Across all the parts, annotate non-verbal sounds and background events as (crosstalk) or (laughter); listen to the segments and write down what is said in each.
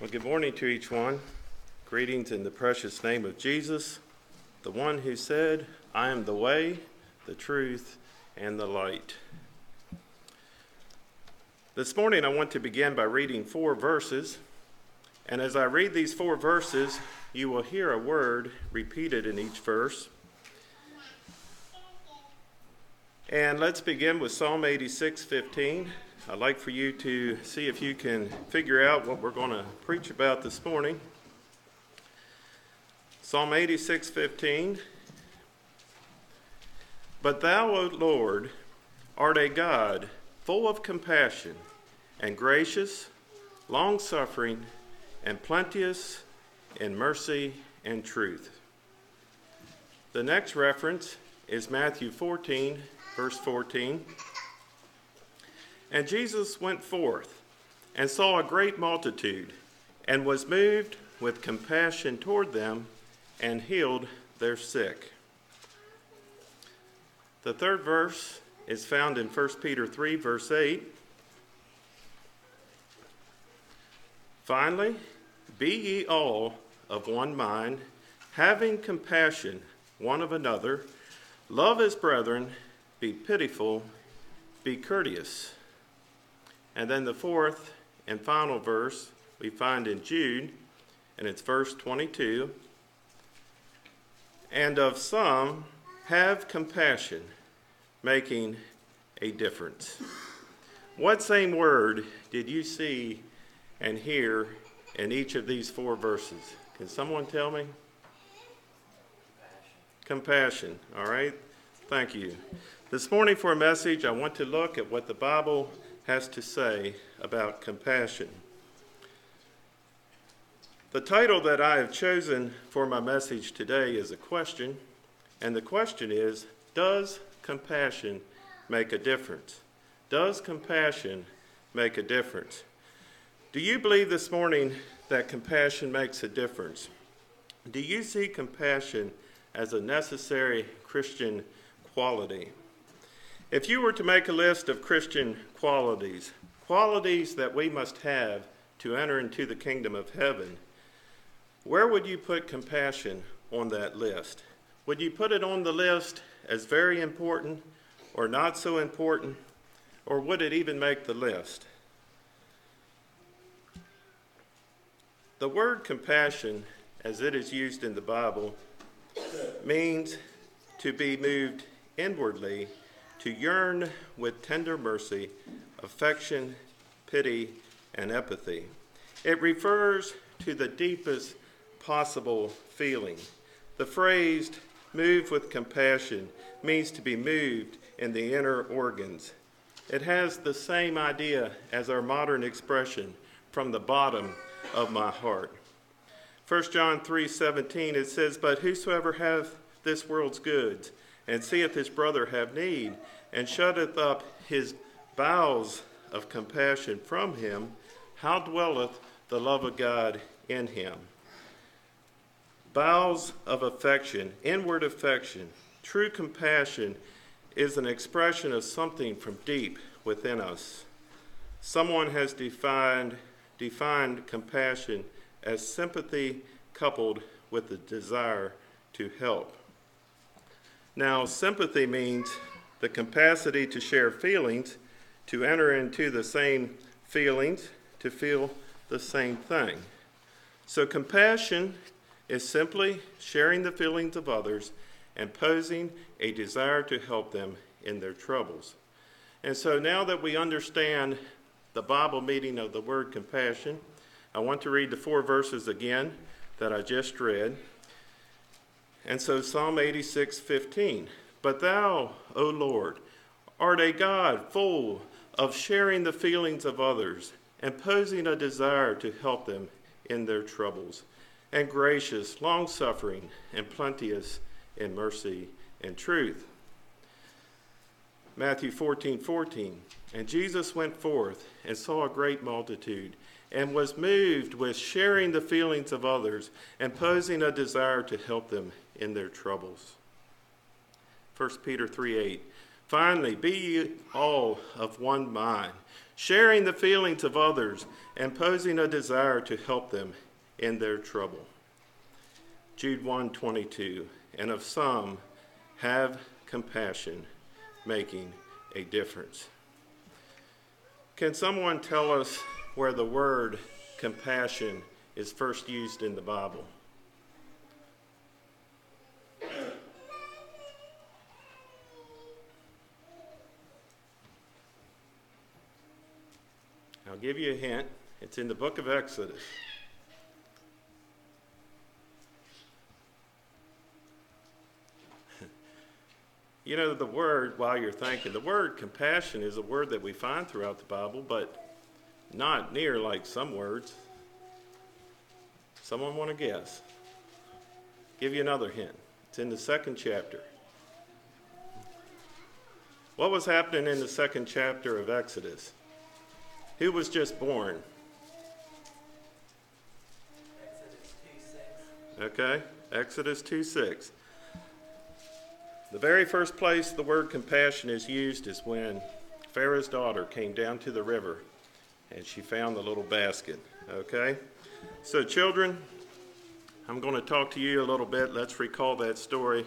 Well, good morning to each one. Greetings in the precious name of Jesus, the one who said, I am the way, the truth, and the light. This morning, I want to begin by reading four verses. And as I read these four verses, you will hear a word repeated in each verse. And let's begin with Psalm 86 15. I'd like for you to see if you can figure out what we're going to preach about this morning. Psalm 86 15. But thou, O Lord, art a God full of compassion and gracious, long suffering, and plenteous in mercy and truth. The next reference is Matthew 14, verse 14. And Jesus went forth and saw a great multitude, and was moved with compassion toward them, and healed their sick. The third verse is found in 1 Peter 3, verse 8. Finally, be ye all of one mind, having compassion one of another, love as brethren, be pitiful, be courteous. And then the fourth and final verse we find in Jude, and it's verse 22. And of some have compassion, making a difference. What same word did you see and hear in each of these four verses? Can someone tell me? Compassion. Compassion. All right. Thank you. This morning, for a message, I want to look at what the Bible has to say about compassion. The title that I have chosen for my message today is a question, and the question is Does compassion make a difference? Does compassion make a difference? Do you believe this morning that compassion makes a difference? Do you see compassion as a necessary Christian quality? If you were to make a list of Christian qualities, qualities that we must have to enter into the kingdom of heaven, where would you put compassion on that list? Would you put it on the list as very important or not so important, or would it even make the list? The word compassion, as it is used in the Bible, means to be moved inwardly to yearn with tender mercy, affection, pity, and empathy. It refers to the deepest possible feeling. The phrase move with compassion means to be moved in the inner organs. It has the same idea as our modern expression from the bottom of my heart. 1 John 3:17 it says, "But whosoever hath this world's goods and seeth his brother have need, and shutteth up his bowels of compassion from him, how dwelleth the love of God in him? Bowels of affection, inward affection, true compassion is an expression of something from deep within us. Someone has defined, defined compassion as sympathy coupled with the desire to help. Now, sympathy means the capacity to share feelings, to enter into the same feelings, to feel the same thing. So, compassion is simply sharing the feelings of others and posing a desire to help them in their troubles. And so, now that we understand the Bible meaning of the word compassion, I want to read the four verses again that I just read. And so Psalm 86 15. But thou, O Lord, art a God full of sharing the feelings of others and posing a desire to help them in their troubles, and gracious, long suffering, and plenteous in mercy and truth. Matthew 14 14. And Jesus went forth and saw a great multitude and was moved with sharing the feelings of others and posing a desire to help them in their troubles. 1 Peter 3 8. Finally, be all of one mind. sharing the feelings of others, and posing a desire to help them in their trouble. Jude 1:22 And of some have compassion, making a difference. Can someone tell us where the word compassion is first used in the Bible? I'll give you a hint. It's in the book of Exodus. (laughs) you know, the word, while you're thinking, the word compassion is a word that we find throughout the Bible, but not near like some words. Someone want to guess? Give you another hint. It's in the second chapter. What was happening in the second chapter of Exodus? Who was just born? Okay, Exodus 2 6. The very first place the word compassion is used is when Pharaoh's daughter came down to the river and she found the little basket. Okay? So, children, I'm going to talk to you a little bit. Let's recall that story.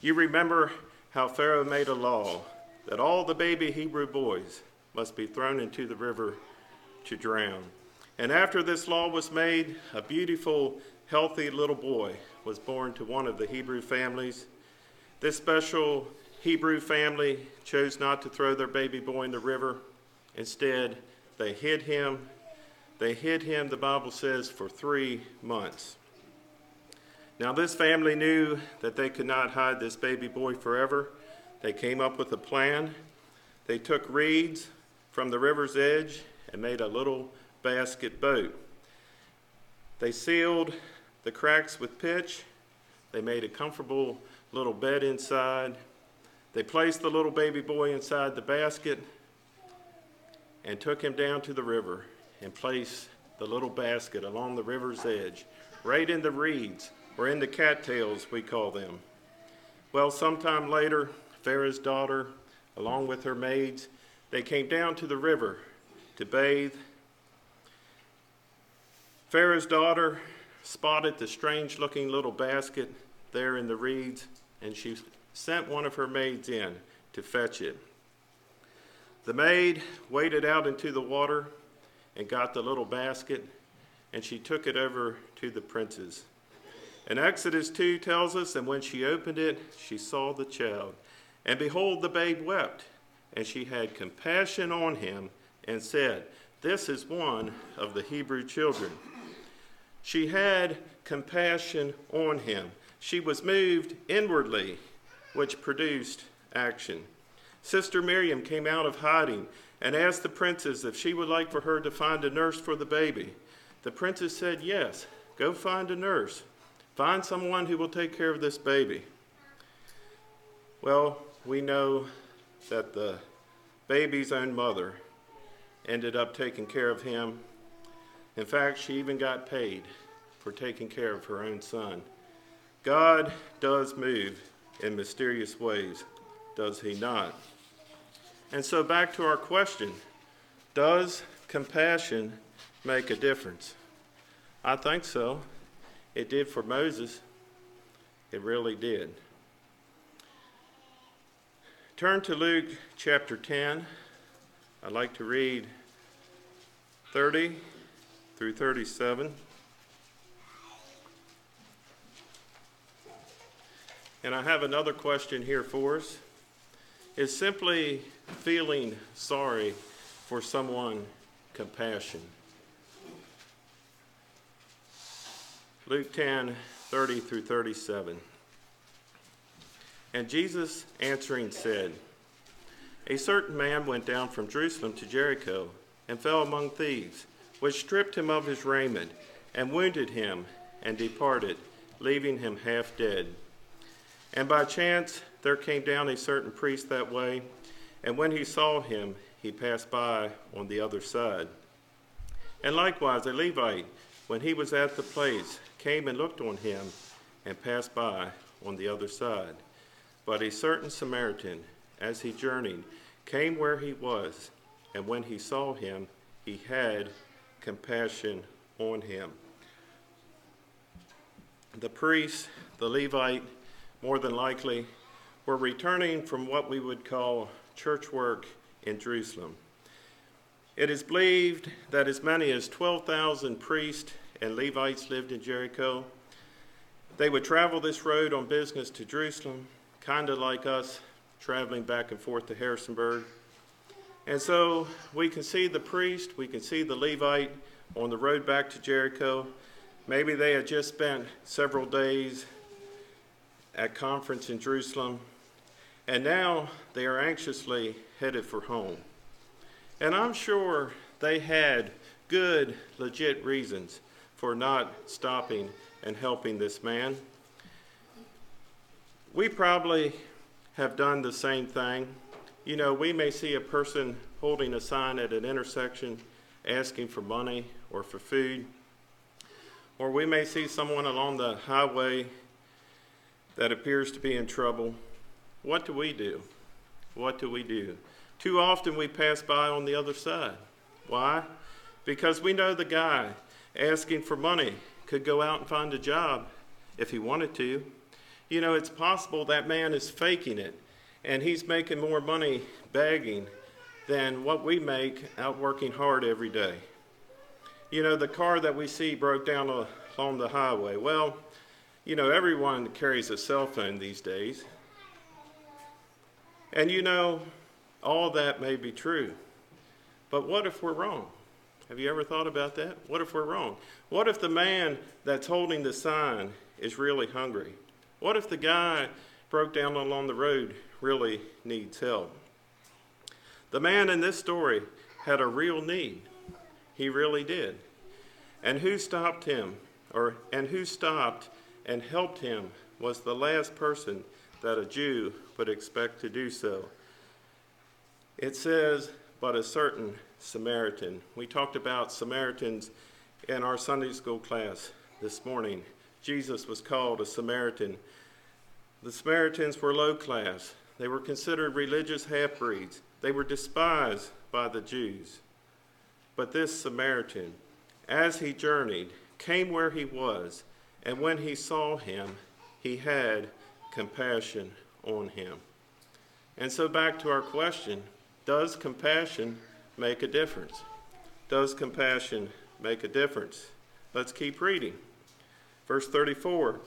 You remember how Pharaoh made a law that all the baby Hebrew boys must be thrown into the river to drown. And after this law was made, a beautiful, healthy little boy was born to one of the Hebrew families. This special Hebrew family chose not to throw their baby boy in the river. Instead, they hid him. They hid him, the Bible says, for three months. Now, this family knew that they could not hide this baby boy forever. They came up with a plan. They took reeds from the river's edge and made a little basket boat. They sealed the cracks with pitch. They made a comfortable little bed inside. They placed the little baby boy inside the basket and took him down to the river and placed the little basket along the river's edge, right in the reeds, or in the cattails, we call them. Well, sometime later, Pharaoh's daughter, along with her maids, they came down to the river to bathe. Pharaoh's daughter spotted the strange looking little basket there in the reeds, and she sent one of her maids in to fetch it. The maid waded out into the water and got the little basket, and she took it over to the princes. And Exodus 2 tells us, and when she opened it, she saw the child. And behold, the babe wept, and she had compassion on him and said, This is one of the Hebrew children. She had compassion on him. She was moved inwardly, which produced action. Sister Miriam came out of hiding and asked the princess if she would like for her to find a nurse for the baby. The princess said, Yes, go find a nurse. Find someone who will take care of this baby. Well, we know that the baby's own mother ended up taking care of him. In fact, she even got paid for taking care of her own son. God does move in mysterious ways, does he not? And so, back to our question Does compassion make a difference? I think so. It did for Moses. It really did. Turn to Luke chapter 10. I'd like to read 30 through 37. And I have another question here for us. Is simply feeling sorry for someone compassion? Luke 10 30 through 37. And Jesus answering said, A certain man went down from Jerusalem to Jericho and fell among thieves, which stripped him of his raiment and wounded him and departed, leaving him half dead. And by chance there came down a certain priest that way, and when he saw him, he passed by on the other side. And likewise a Levite, when he was at the place, came and looked on him and passed by on the other side. But a certain Samaritan, as he journeyed, came where he was, and when he saw him, he had compassion on him. The priest, the Levite, more than likely, were returning from what we would call church work in Jerusalem. It is believed that as many as 12,000 priests and Levites lived in Jericho. They would travel this road on business to Jerusalem, kind of like us traveling back and forth to Harrisonburg. And so we can see the priest, we can see the Levite on the road back to Jericho. Maybe they had just spent several days at conference in Jerusalem, and now they are anxiously headed for home. And I'm sure they had good, legit reasons for not stopping and helping this man. We probably have done the same thing. You know, we may see a person holding a sign at an intersection asking for money or for food, or we may see someone along the highway that appears to be in trouble. What do we do? What do we do? Too often we pass by on the other side. Why? Because we know the guy asking for money could go out and find a job if he wanted to. You know, it's possible that man is faking it and he's making more money begging than what we make out working hard every day. You know, the car that we see broke down along the highway. Well, you know, everyone carries a cell phone these days. And you know, all that may be true. But what if we're wrong? Have you ever thought about that? What if we're wrong? What if the man that's holding the sign is really hungry? What if the guy broke down along the road really needs help? The man in this story had a real need. He really did. And who stopped him or and who stopped and helped him was the last person that a Jew would expect to do so. It says, but a certain Samaritan. We talked about Samaritans in our Sunday school class this morning. Jesus was called a Samaritan. The Samaritans were low class, they were considered religious half breeds, they were despised by the Jews. But this Samaritan, as he journeyed, came where he was, and when he saw him, he had compassion on him. And so, back to our question does compassion make a difference? Does compassion make a difference? Let's keep reading. Verse 34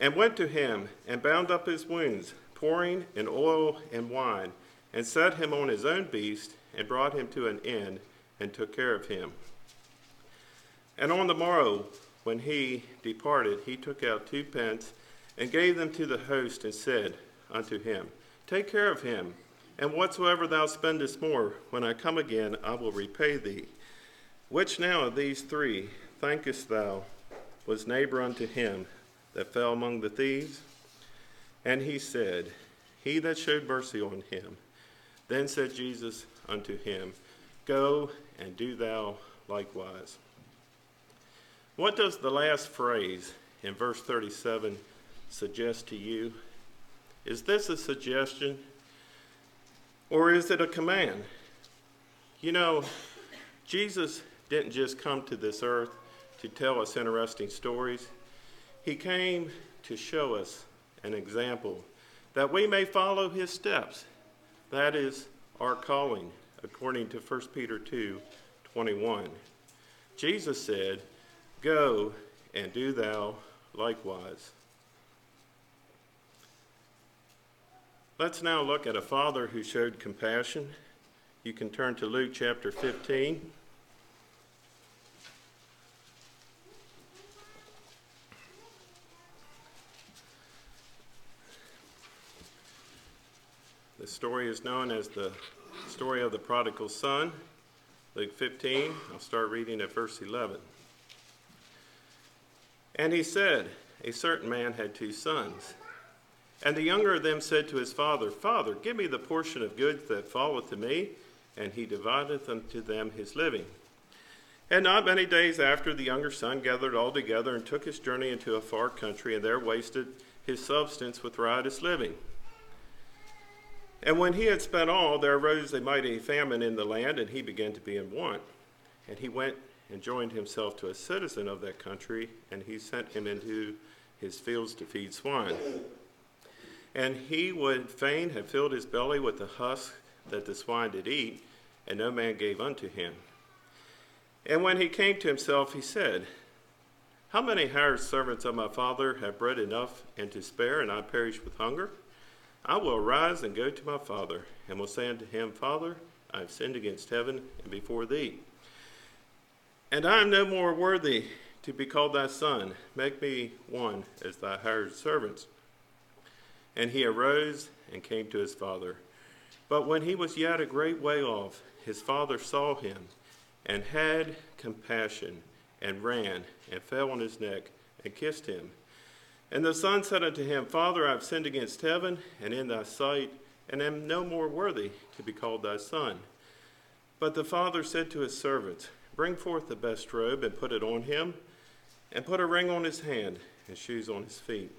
And went to him and bound up his wounds, pouring in oil and wine, and set him on his own beast, and brought him to an inn, and took care of him. And on the morrow, when he departed, he took out two pence, and gave them to the host, and said unto him, Take care of him and whatsoever thou spendest more, when I come again, I will repay thee. Which now of these three thinkest thou was neighbor unto him that fell among the thieves? And he said, He that showed mercy on him. Then said Jesus unto him, Go and do thou likewise. What does the last phrase in verse 37 suggest to you? Is this a suggestion? Or is it a command? You know, Jesus didn't just come to this earth to tell us interesting stories, He came to show us an example that we may follow His steps. That is our calling, according to 1 Peter 2 21. Jesus said, Go and do thou likewise. Let's now look at a father who showed compassion. You can turn to Luke chapter 15. The story is known as the story of the prodigal son. Luke 15, I'll start reading at verse 11. And he said, A certain man had two sons. And the younger of them said to his father, Father, give me the portion of goods that falleth to me. And he divideth unto them his living. And not many days after, the younger son gathered all together and took his journey into a far country, and there wasted his substance with riotous living. And when he had spent all, there arose a mighty famine in the land, and he began to be in want. And he went and joined himself to a citizen of that country, and he sent him into his fields to feed swine. And he would fain have filled his belly with the husk that the swine did eat, and no man gave unto him. And when he came to himself, he said, How many hired servants of my father have bread enough and to spare, and I perish with hunger? I will arise and go to my father, and will say unto him, Father, I have sinned against heaven and before thee. And I am no more worthy to be called thy son. Make me one as thy hired servants. And he arose and came to his father. But when he was yet a great way off, his father saw him and had compassion and ran and fell on his neck and kissed him. And the son said unto him, Father, I have sinned against heaven and in thy sight, and am no more worthy to be called thy son. But the father said to his servants, Bring forth the best robe and put it on him, and put a ring on his hand and shoes on his feet.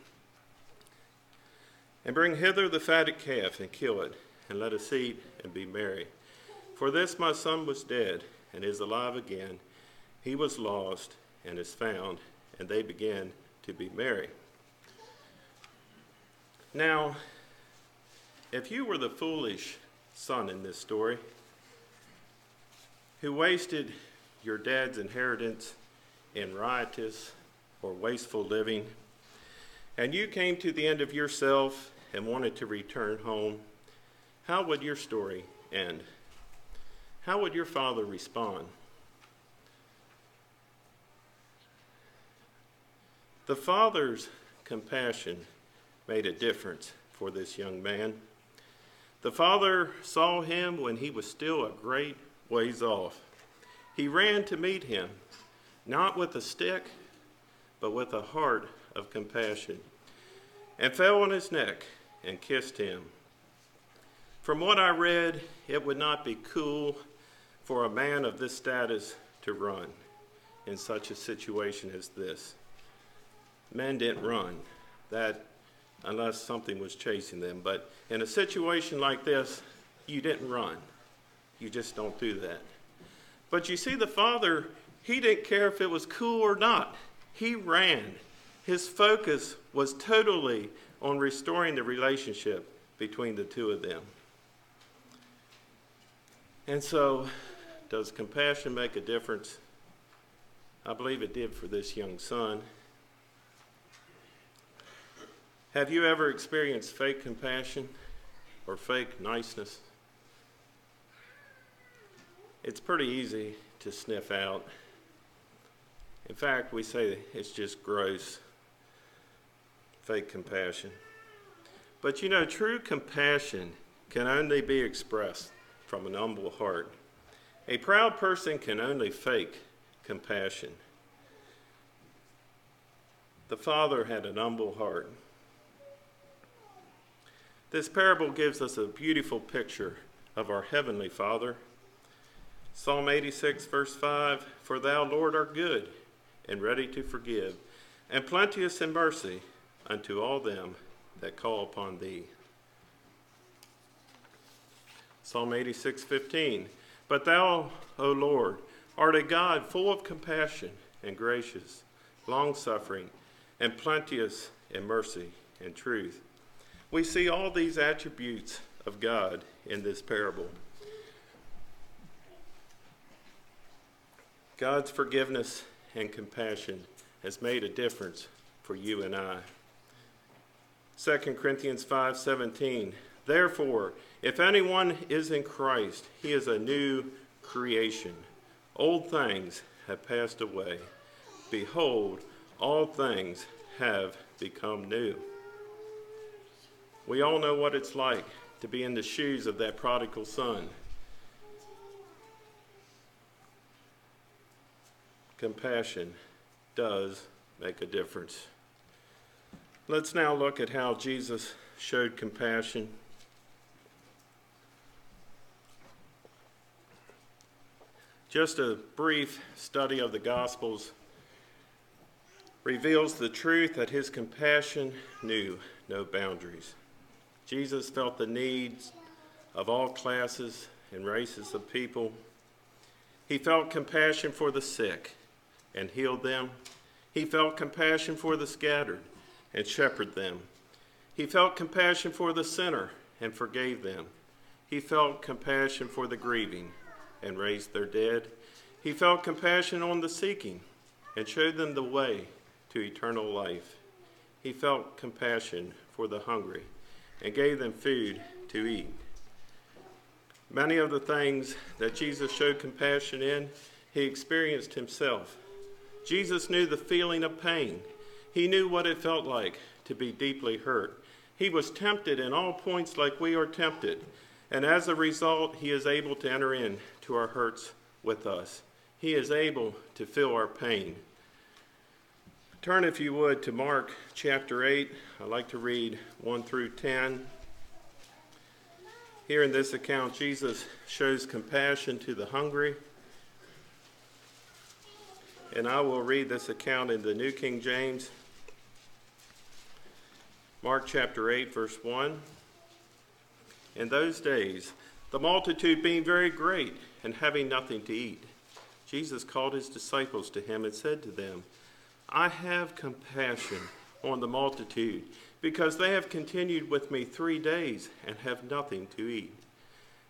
And bring hither the fatted calf and kill it, and let us eat and be merry. For this my son was dead and is alive again. He was lost and is found, and they began to be merry. Now, if you were the foolish son in this story, who wasted your dad's inheritance in riotous or wasteful living, and you came to the end of yourself and wanted to return home, how would your story end? How would your father respond? The father's compassion made a difference for this young man. The father saw him when he was still a great ways off. He ran to meet him, not with a stick, but with a heart of compassion, and fell on his neck and kissed him. From what I read, it would not be cool for a man of this status to run in such a situation as this. Men didn't run, that unless something was chasing them. But in a situation like this, you didn't run. You just don't do that. But you see, the father, he didn't care if it was cool or not. He ran. His focus was totally on restoring the relationship between the two of them. And so, does compassion make a difference? I believe it did for this young son. Have you ever experienced fake compassion or fake niceness? It's pretty easy to sniff out. In fact, we say it's just gross, fake compassion. But you know, true compassion can only be expressed from an humble heart. A proud person can only fake compassion. The Father had an humble heart. This parable gives us a beautiful picture of our Heavenly Father Psalm 86, verse 5 For thou, Lord, art good and ready to forgive, and plenteous in mercy unto all them that call upon thee. Psalm 86, 15 But thou, O Lord, art a God full of compassion and gracious, long suffering, and plenteous in mercy and truth. We see all these attributes of God in this parable. God's forgiveness and compassion has made a difference for you and I. 2 Corinthians 5:17 Therefore, if anyone is in Christ, he is a new creation. Old things have passed away. Behold, all things have become new. We all know what it's like to be in the shoes of that prodigal son. compassion does make a difference. Let's now look at how Jesus showed compassion. Just a brief study of the Gospels reveals the truth that his compassion knew no boundaries. Jesus felt the needs of all classes and races of people. He felt compassion for the sick and healed them. He felt compassion for the scattered and shepherded them. He felt compassion for the sinner and forgave them. He felt compassion for the grieving and raised their dead. He felt compassion on the seeking and showed them the way to eternal life. He felt compassion for the hungry and gave them food to eat. Many of the things that Jesus showed compassion in, he experienced himself. Jesus knew the feeling of pain. He knew what it felt like to be deeply hurt. He was tempted in all points like we are tempted, and as a result, he is able to enter into our hurts with us. He is able to feel our pain. Turn, if you would, to Mark chapter 8. I'd like to read 1 through 10. Here in this account, Jesus shows compassion to the hungry. And I will read this account in the New King James. Mark chapter 8, verse 1. In those days, the multitude being very great and having nothing to eat, Jesus called his disciples to him and said to them, I have compassion on the multitude, because they have continued with me three days and have nothing to eat.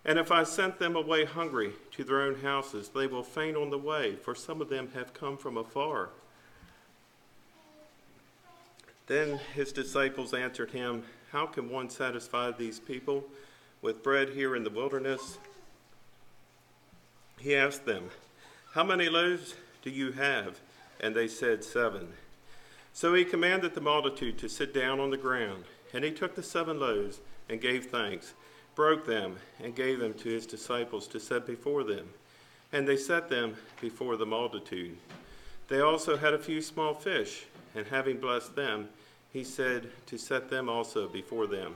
And if I sent them away hungry to their own houses, they will faint on the way, for some of them have come from afar. Then his disciples answered him, How can one satisfy these people with bread here in the wilderness? He asked them, How many loaves do you have? And they said, Seven. So he commanded the multitude to sit down on the ground. And he took the seven loaves and gave thanks, broke them, and gave them to his disciples to set before them. And they set them before the multitude. They also had a few small fish, and having blessed them, he said to set them also before them.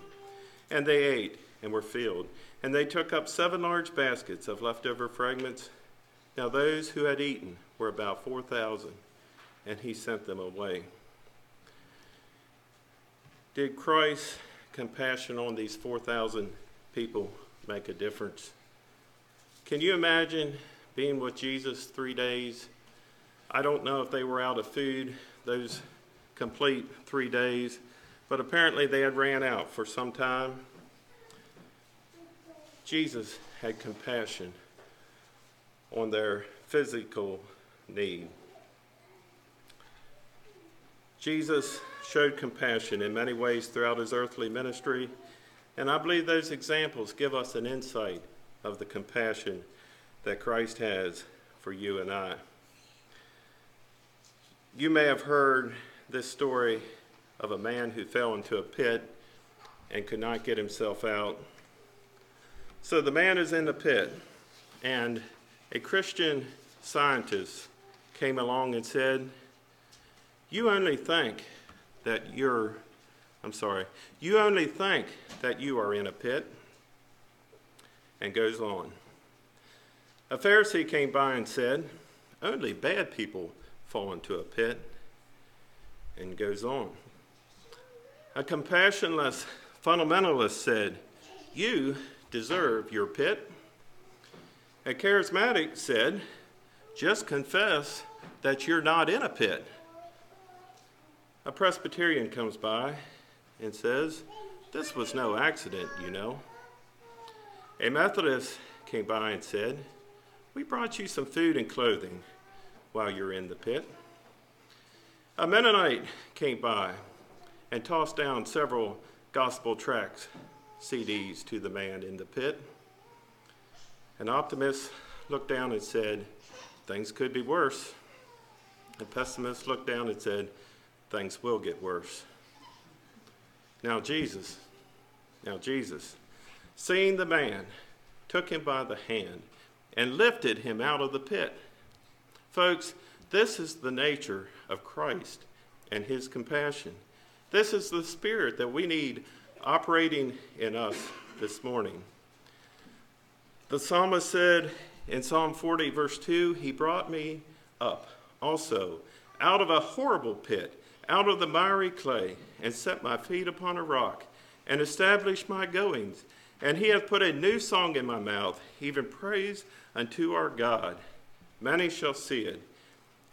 And they ate and were filled. And they took up seven large baskets of leftover fragments. Now those who had eaten were about 4,000 and he sent them away. Did Christ's compassion on these 4,000 people make a difference? Can you imagine being with Jesus three days? I don't know if they were out of food those complete three days, but apparently they had ran out for some time. Jesus had compassion on their physical need. Jesus showed compassion in many ways throughout his earthly ministry, and I believe those examples give us an insight of the compassion that Christ has for you and I. You may have heard this story of a man who fell into a pit and could not get himself out. So the man is in the pit, and a Christian scientist came along and said, you only think that you're, I'm sorry, you only think that you are in a pit, and goes on. A Pharisee came by and said, Only bad people fall into a pit, and goes on. A compassionless fundamentalist said, You deserve your pit. A charismatic said, Just confess that you're not in a pit. A Presbyterian comes by and says, This was no accident, you know. A Methodist came by and said, We brought you some food and clothing while you're in the pit. A Mennonite came by and tossed down several gospel tracts, CDs, to the man in the pit. An optimist looked down and said, Things could be worse. A pessimist looked down and said, things will get worse. Now, Jesus, now, Jesus, seeing the man, took him by the hand and lifted him out of the pit. Folks, this is the nature of Christ and his compassion. This is the spirit that we need operating in us this morning. The psalmist said in Psalm 40, verse 2, He brought me up also out of a horrible pit out of the miry clay and set my feet upon a rock and established my goings And he hath put a new song in my mouth, even praise unto our God. Many shall see it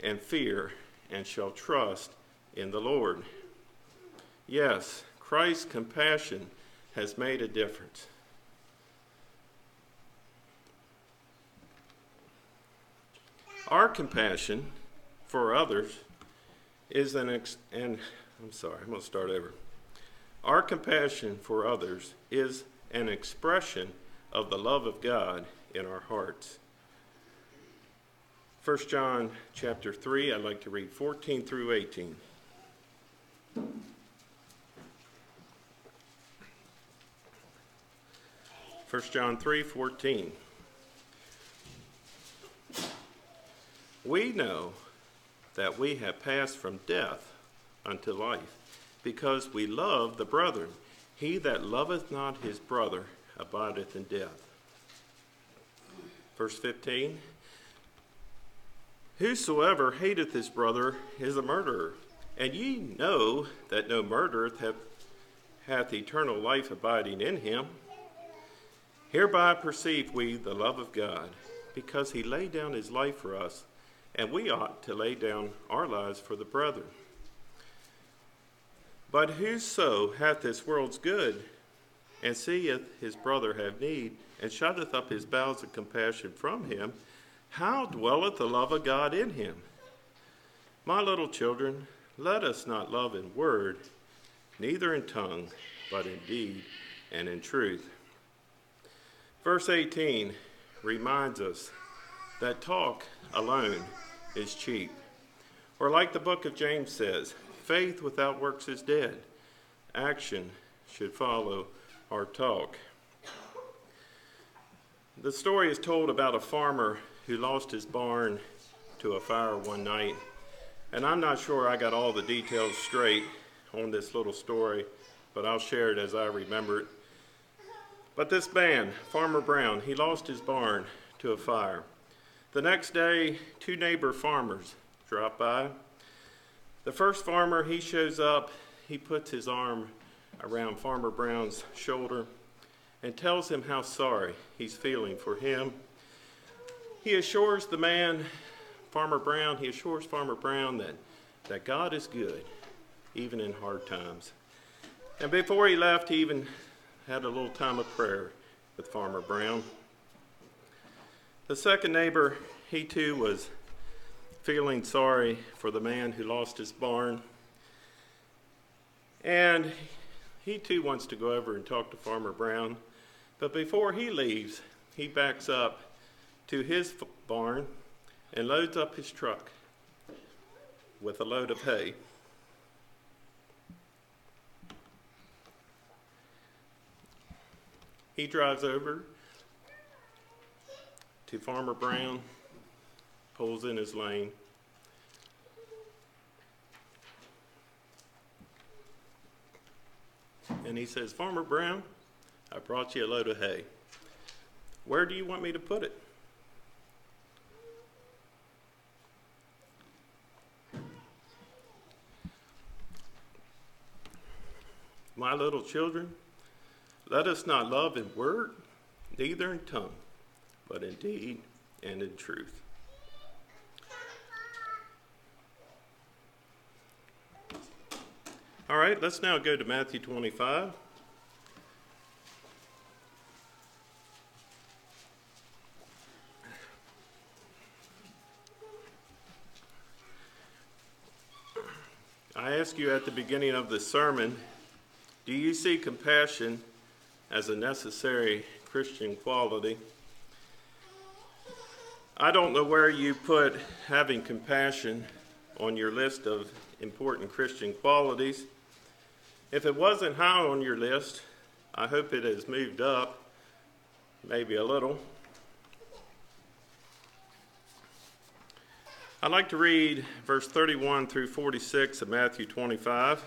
and fear and shall trust in the Lord. Yes, Christ's compassion has made a difference. Our compassion for others is an ex- and I'm sorry, I'm going to start over. Our compassion for others is an expression of the love of God in our hearts. 1 John chapter 3, I'd like to read 14 through 18. First John 3 14. We know that we have passed from death unto life, because we love the brethren. He that loveth not his brother abideth in death. Verse 15 Whosoever hateth his brother is a murderer, and ye know that no murderer hath, hath eternal life abiding in him. Hereby perceive we the love of God, because he laid down his life for us, and we ought to lay down our lives for the brethren. But whoso hath this world's good, and seeth his brother have need, and shutteth up his bowels of compassion from him, how dwelleth the love of God in him? My little children, let us not love in word, neither in tongue, but in deed and in truth. Verse 18 reminds us that talk alone is cheap. Or, like the book of James says, faith without works is dead. Action should follow our talk. The story is told about a farmer who lost his barn to a fire one night. And I'm not sure I got all the details straight on this little story, but I'll share it as I remember it. But this man, Farmer Brown, he lost his barn to a fire. The next day, two neighbor farmers drop by. The first farmer, he shows up, he puts his arm around Farmer Brown's shoulder and tells him how sorry he's feeling for him he assures the man, Farmer Brown, he assures Farmer Brown that, that God is good, even in hard times. And before he left, he even had a little time of prayer with Farmer Brown. The second neighbor, he too was feeling sorry for the man who lost his barn. And he too wants to go over and talk to Farmer Brown. But before he leaves, he backs up to his barn and loads up his truck with a load of hay. He drives over to Farmer Brown, pulls in his lane. And he says, Farmer Brown, I brought you a load of hay. Where do you want me to put it? My little children, let us not love in word, neither in tongue, but in deed and in truth. All right, let's now go to Matthew 25. I asked you at the beginning of the sermon do you see compassion as a necessary Christian quality? I don't know where you put having compassion on your list of important Christian qualities. If it wasn't high on your list, I hope it has moved up, maybe a little. I'd like to read verse 31 through 46 of Matthew 25.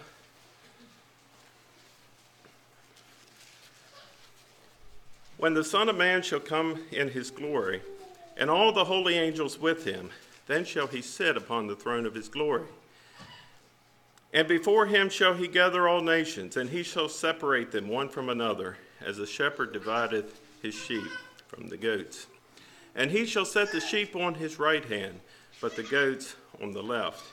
When the Son of Man shall come in his glory, and all the holy angels with him, then shall he sit upon the throne of his glory. And before him shall he gather all nations, and he shall separate them one from another, as a shepherd divideth his sheep from the goats. And he shall set the sheep on his right hand, but the goats on the left.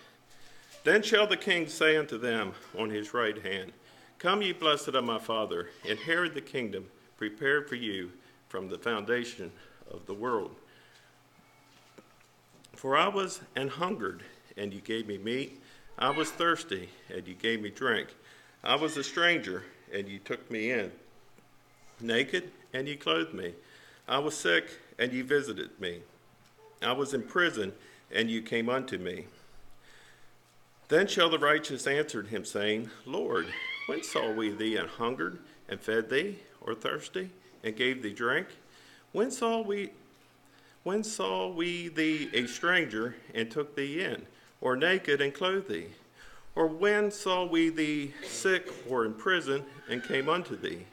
Then shall the king say unto them on his right hand, Come, ye blessed of my Father, inherit the kingdom prepared for you from the foundation of the world. For I was an hungered, and you gave me meat. I was thirsty, and you gave me drink. I was a stranger, and you took me in. Naked, and you clothed me. I was sick, and you visited me. I was in prison, and you came unto me. Then shall the righteous answer him, saying, Lord, when saw we thee an hungered, and fed thee, or thirsty, and gave thee drink? When saw we when saw we thee a stranger, and took thee in, or naked, and clothed thee? Or when saw we thee sick or in prison, and came unto thee?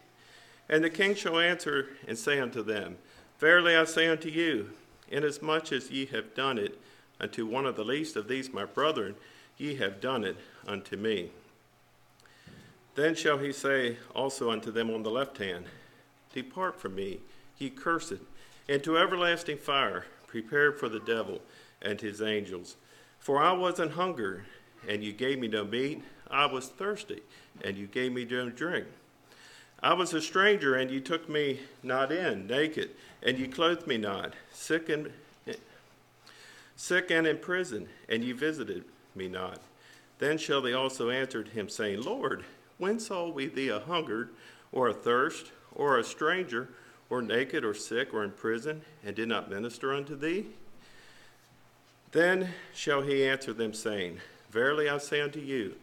And the king shall answer and say unto them, Verily I say unto you, inasmuch as ye have done it unto one of the least of these my brethren, ye have done it unto me. Then shall he say also unto them on the left hand, Depart from me, ye cursed, into everlasting fire, prepared for the devil and his angels. For I was an hunger, and you gave me no meat. I was thirsty, and you gave me no drink. I was a stranger, and you took me not in, naked, and you clothed me not, sick and sick and in prison, and you visited me not. Then shall they also answer him, saying, Lord, when saw we thee a hungered, or a thirst, or a stranger, or naked, or sick, or in prison, and did not minister unto thee? Then shall he answer them, saying, Verily I say unto you,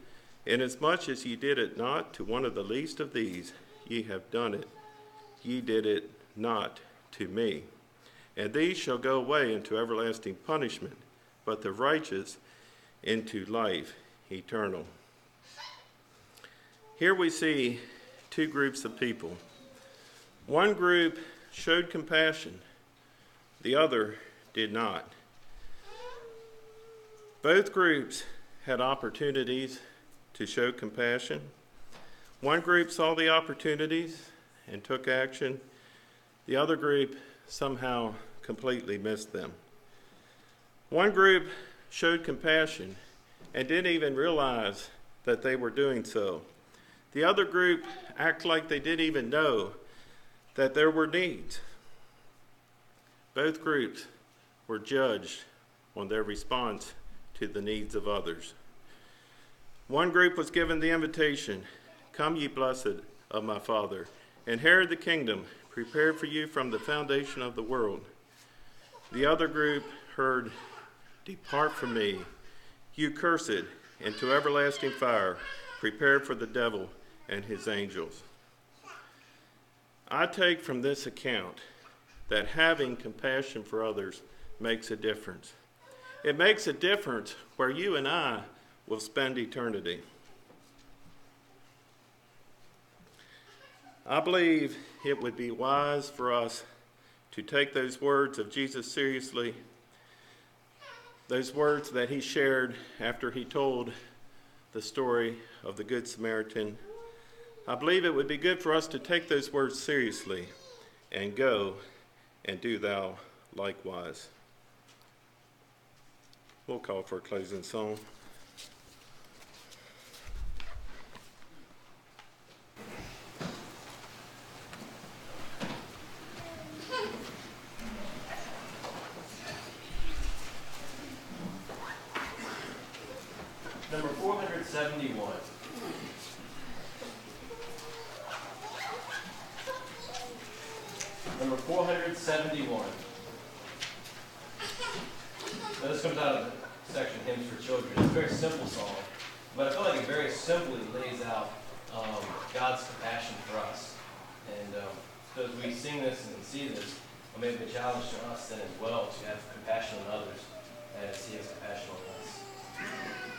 inasmuch as ye did it not to one of the least of these, ye have done it. Ye did it not to me. And these shall go away into everlasting punishment, but the righteous into life eternal. Here we see two groups of people. One group showed compassion, the other did not. Both groups had opportunities to show compassion. One group saw the opportunities and took action. The other group somehow completely missed them. One group showed compassion and didn't even realize that they were doing so. The other group act like they didn't even know that there were needs. Both groups were judged on their response to the needs of others. One group was given the invitation Come, ye blessed of my Father, inherit the kingdom prepared for you from the foundation of the world. The other group heard, Depart from me, you cursed, into everlasting fire, prepared for the devil and his angels. I take from this account that having compassion for others makes a difference. It makes a difference where you and I will spend eternity. I believe it would be wise for us to take those words of Jesus seriously, those words that he shared after he told the story of the Good Samaritan. I believe it would be good for us to take those words seriously and go and do thou likewise. We'll call for a closing song. simple song, but I feel like it very simply lays out um, God's compassion for us. And um, so as we sing this and see this, it may be a challenge to us then as well to have compassion on others as He has compassion on us.